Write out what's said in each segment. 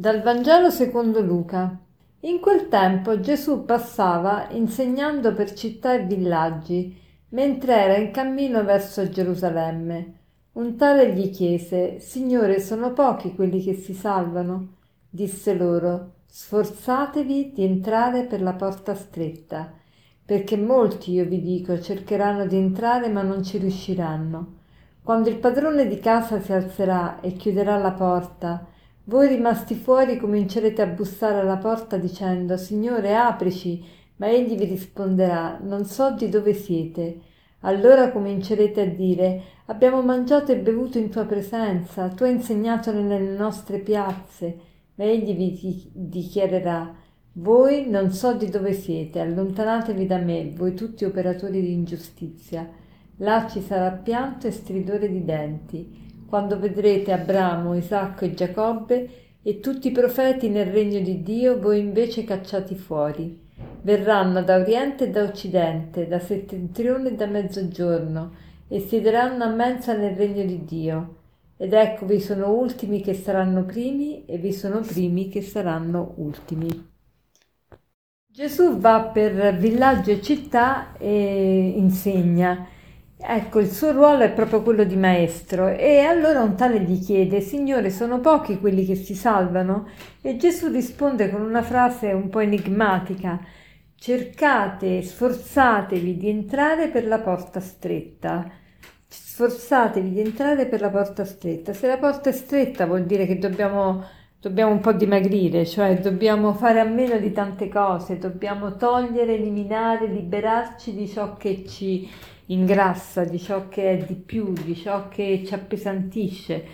Dal Vangelo secondo Luca. In quel tempo Gesù passava insegnando per città e villaggi, mentre era in cammino verso Gerusalemme. Un tale gli chiese, Signore, sono pochi quelli che si salvano? Disse loro, sforzatevi di entrare per la porta stretta, perché molti, io vi dico, cercheranno di entrare ma non ci riusciranno. Quando il padrone di casa si alzerà e chiuderà la porta, voi rimasti fuori comincerete a bussare alla porta dicendo Signore aprici, ma egli vi risponderà Non so di dove siete. Allora comincerete a dire Abbiamo mangiato e bevuto in tua presenza, tu hai insegnato nelle nostre piazze, ma egli vi dichiarerà Voi non so di dove siete, allontanatevi da me, voi tutti operatori di ingiustizia. Là ci sarà pianto e stridore di denti quando vedrete Abramo, Isacco e Giacobbe e tutti i profeti nel regno di Dio, voi invece cacciati fuori. Verranno da oriente e da occidente, da settentrione e da mezzogiorno, e siederanno a mensa nel regno di Dio. Ed ecco vi sono ultimi che saranno primi e vi sono primi che saranno ultimi. Gesù va per villaggio e città e insegna Ecco, il suo ruolo è proprio quello di maestro e allora un tale gli chiede, Signore, sono pochi quelli che si salvano? E Gesù risponde con una frase un po' enigmatica, cercate, sforzatevi di entrare per la porta stretta. Sforzatevi di entrare per la porta stretta. Se la porta è stretta vuol dire che dobbiamo, dobbiamo un po' dimagrire, cioè dobbiamo fare a meno di tante cose, dobbiamo togliere, eliminare, liberarci di ciò che ci ingrassa, di ciò che è di più, di ciò che ci appesantisce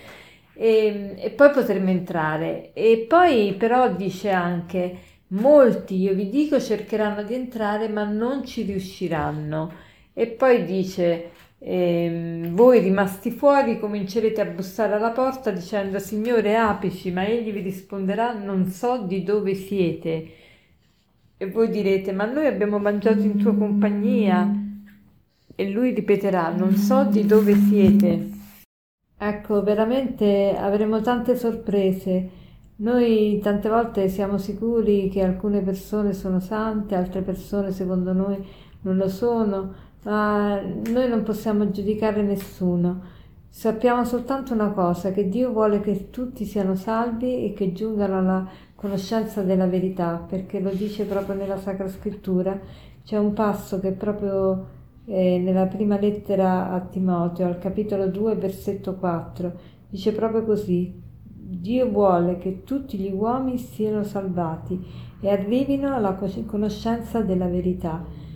e, e poi potremo entrare. E poi però dice anche molti, io vi dico, cercheranno di entrare ma non ci riusciranno. E poi dice eh, voi rimasti fuori comincerete a bussare alla porta dicendo Signore apici, ma egli vi risponderà non so di dove siete. E voi direte ma noi abbiamo mangiato in tua compagnia e lui ripeterà non so di dove siete. Ecco, veramente avremo tante sorprese. Noi tante volte siamo sicuri che alcune persone sono sante, altre persone secondo noi non lo sono, ma noi non possiamo giudicare nessuno. Sappiamo soltanto una cosa, che Dio vuole che tutti siano salvi e che giungano alla conoscenza della verità, perché lo dice proprio nella Sacra Scrittura. C'è un passo che proprio eh, nella prima lettera a Timoteo, al capitolo 2, versetto 4, dice proprio così, Dio vuole che tutti gli uomini siano salvati e arrivino alla conoscenza della verità.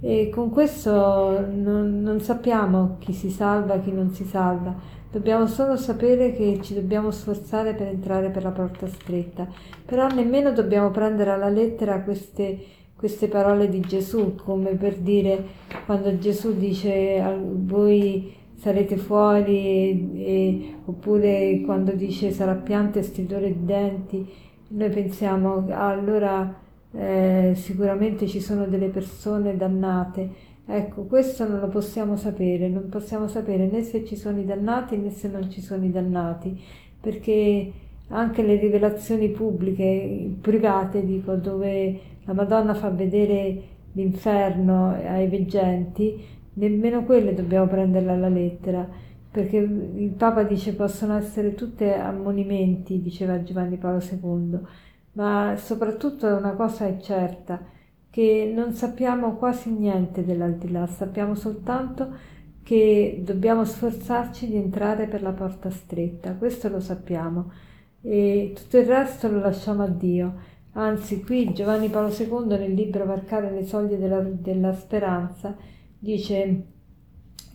E con questo non, non sappiamo chi si salva e chi non si salva, dobbiamo solo sapere che ci dobbiamo sforzare per entrare per la porta stretta, però nemmeno dobbiamo prendere alla lettera queste queste parole di Gesù, come per dire quando Gesù dice voi sarete fuori, e, oppure quando dice sarà pianto e stridore di denti, noi pensiamo allora eh, sicuramente ci sono delle persone dannate. Ecco, questo non lo possiamo sapere, non possiamo sapere né se ci sono i dannati né se non ci sono i dannati, perché anche le rivelazioni pubbliche, private, dico, dove la Madonna fa vedere l'inferno ai veggenti, nemmeno quelle dobbiamo prenderle alla lettera, perché il Papa dice possono essere tutte ammonimenti, diceva Giovanni Paolo II, ma soprattutto una cosa è certa, che non sappiamo quasi niente dell'aldilà, sappiamo soltanto che dobbiamo sforzarci di entrare per la porta stretta, questo lo sappiamo e tutto il resto lo lasciamo a Dio. Anzi, qui Giovanni Paolo II nel libro Varcare le soglie della, della speranza dice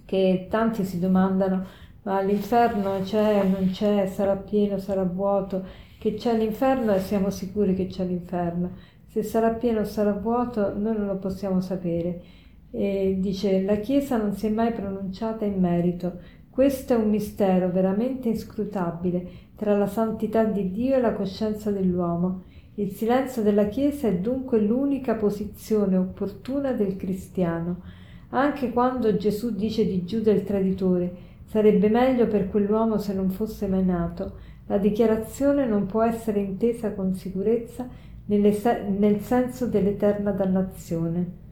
che tanti si domandano ma l'inferno c'è, non c'è, sarà pieno, sarà vuoto, che c'è l'inferno e siamo sicuri che c'è l'inferno. Se sarà pieno o sarà vuoto noi non lo possiamo sapere. E dice la Chiesa non si è mai pronunciata in merito. Questo è un mistero veramente inscrutabile tra la santità di Dio e la coscienza dell'uomo. Il silenzio della Chiesa è dunque l'unica posizione opportuna del cristiano. Anche quando Gesù dice di Giuda il traditore, sarebbe meglio per quell'uomo se non fosse mai nato, La dichiarazione non può essere intesa con sicurezza nel senso dell'eterna dannazione.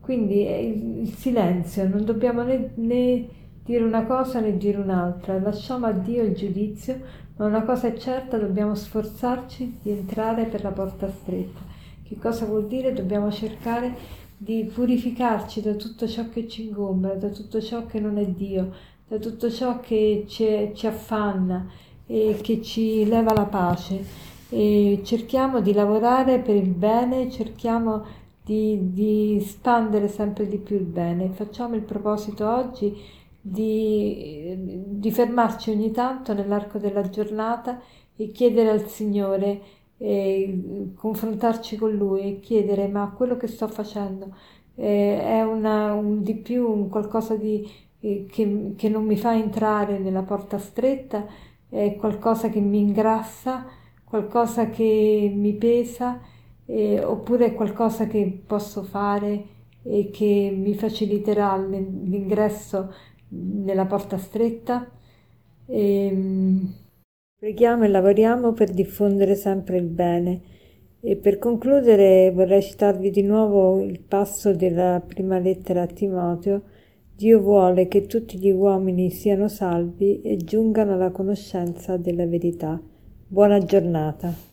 Quindi il silenzio, non dobbiamo né, né dire una cosa né dire un'altra, lasciamo a Dio il giudizio, ma una cosa è certa, dobbiamo sforzarci di entrare per la porta stretta. Che cosa vuol dire? Dobbiamo cercare di purificarci da tutto ciò che ci ingombra, da tutto ciò che non è Dio, da tutto ciò che ci, ci affanna e che ci leva la pace. E cerchiamo di lavorare per il bene, cerchiamo di, di spandere sempre di più il bene. Facciamo il proposito oggi di, di fermarci ogni tanto nell'arco della giornata e chiedere al Signore, confrontarci con Lui e chiedere ma quello che sto facendo eh, è una, un di più, un qualcosa di, eh, che, che non mi fa entrare nella porta stretta, è qualcosa che mi ingrassa, qualcosa che mi pesa eh, oppure è qualcosa che posso fare e che mi faciliterà l'ingresso nella porta stretta. E, ehm, preghiamo e lavoriamo per diffondere sempre il bene. E per concludere vorrei citarvi di nuovo il passo della prima lettera a Timoteo. Dio vuole che tutti gli uomini siano salvi e giungano alla conoscenza della verità. Buona giornata.